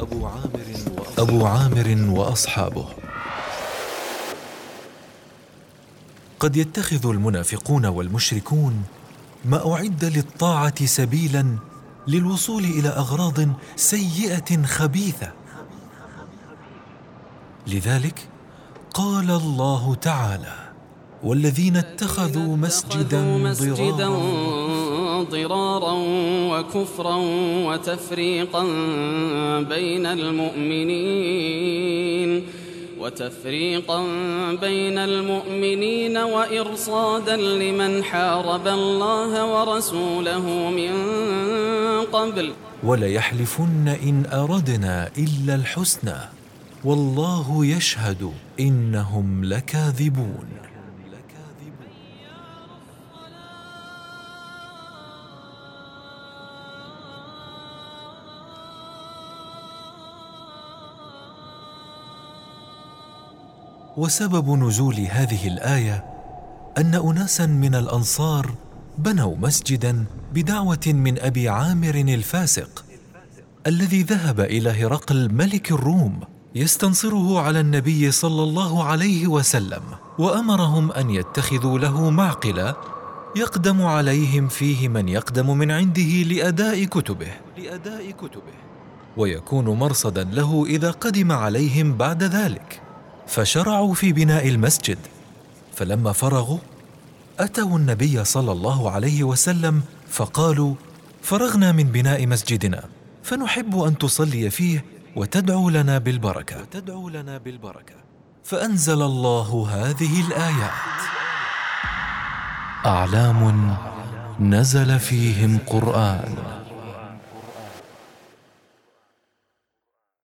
أبو عامر, أبو عامر وأصحابه. قد يتخذ المنافقون والمشركون ما أعد للطاعة سبيلا للوصول إلى أغراض سيئة خبيثة. لذلك قال الله تعالى والذين اتخذوا مسجدا, مسجدا ضرارا وكفرا وتفريقا بين المؤمنين وتفريقا بين المؤمنين وإرصادا لمن حارب الله ورسوله من قبل. وليحلفن إن أردنا إلا الحسنى والله يشهد إنهم لكاذبون. وسبب نزول هذه الآية أن اناسا من الأنصار بنوا مسجدا بدعوة من أبي عامر الفاسق الذي ذهب إلى هرقل ملك الروم يستنصره على النبي صلى الله عليه وسلم وأمرهم أن يتخذوا له معقلا يقدم عليهم فيه من يقدم من عنده لأداء كتبه ويكون مرصدا له إذا قدم عليهم بعد ذلك. فشرعوا في بناء المسجد. فلما فرغوا أتوا النبي صلى الله عليه وسلم فقالوا فرغنا من بناء مسجدنا فنحب أن تصلي فيه وتدعو لنا بالبركة. وتدعو لنا بالبركة. فأنزل الله هذه الآيات. أعلام نزل فيهم قرآن.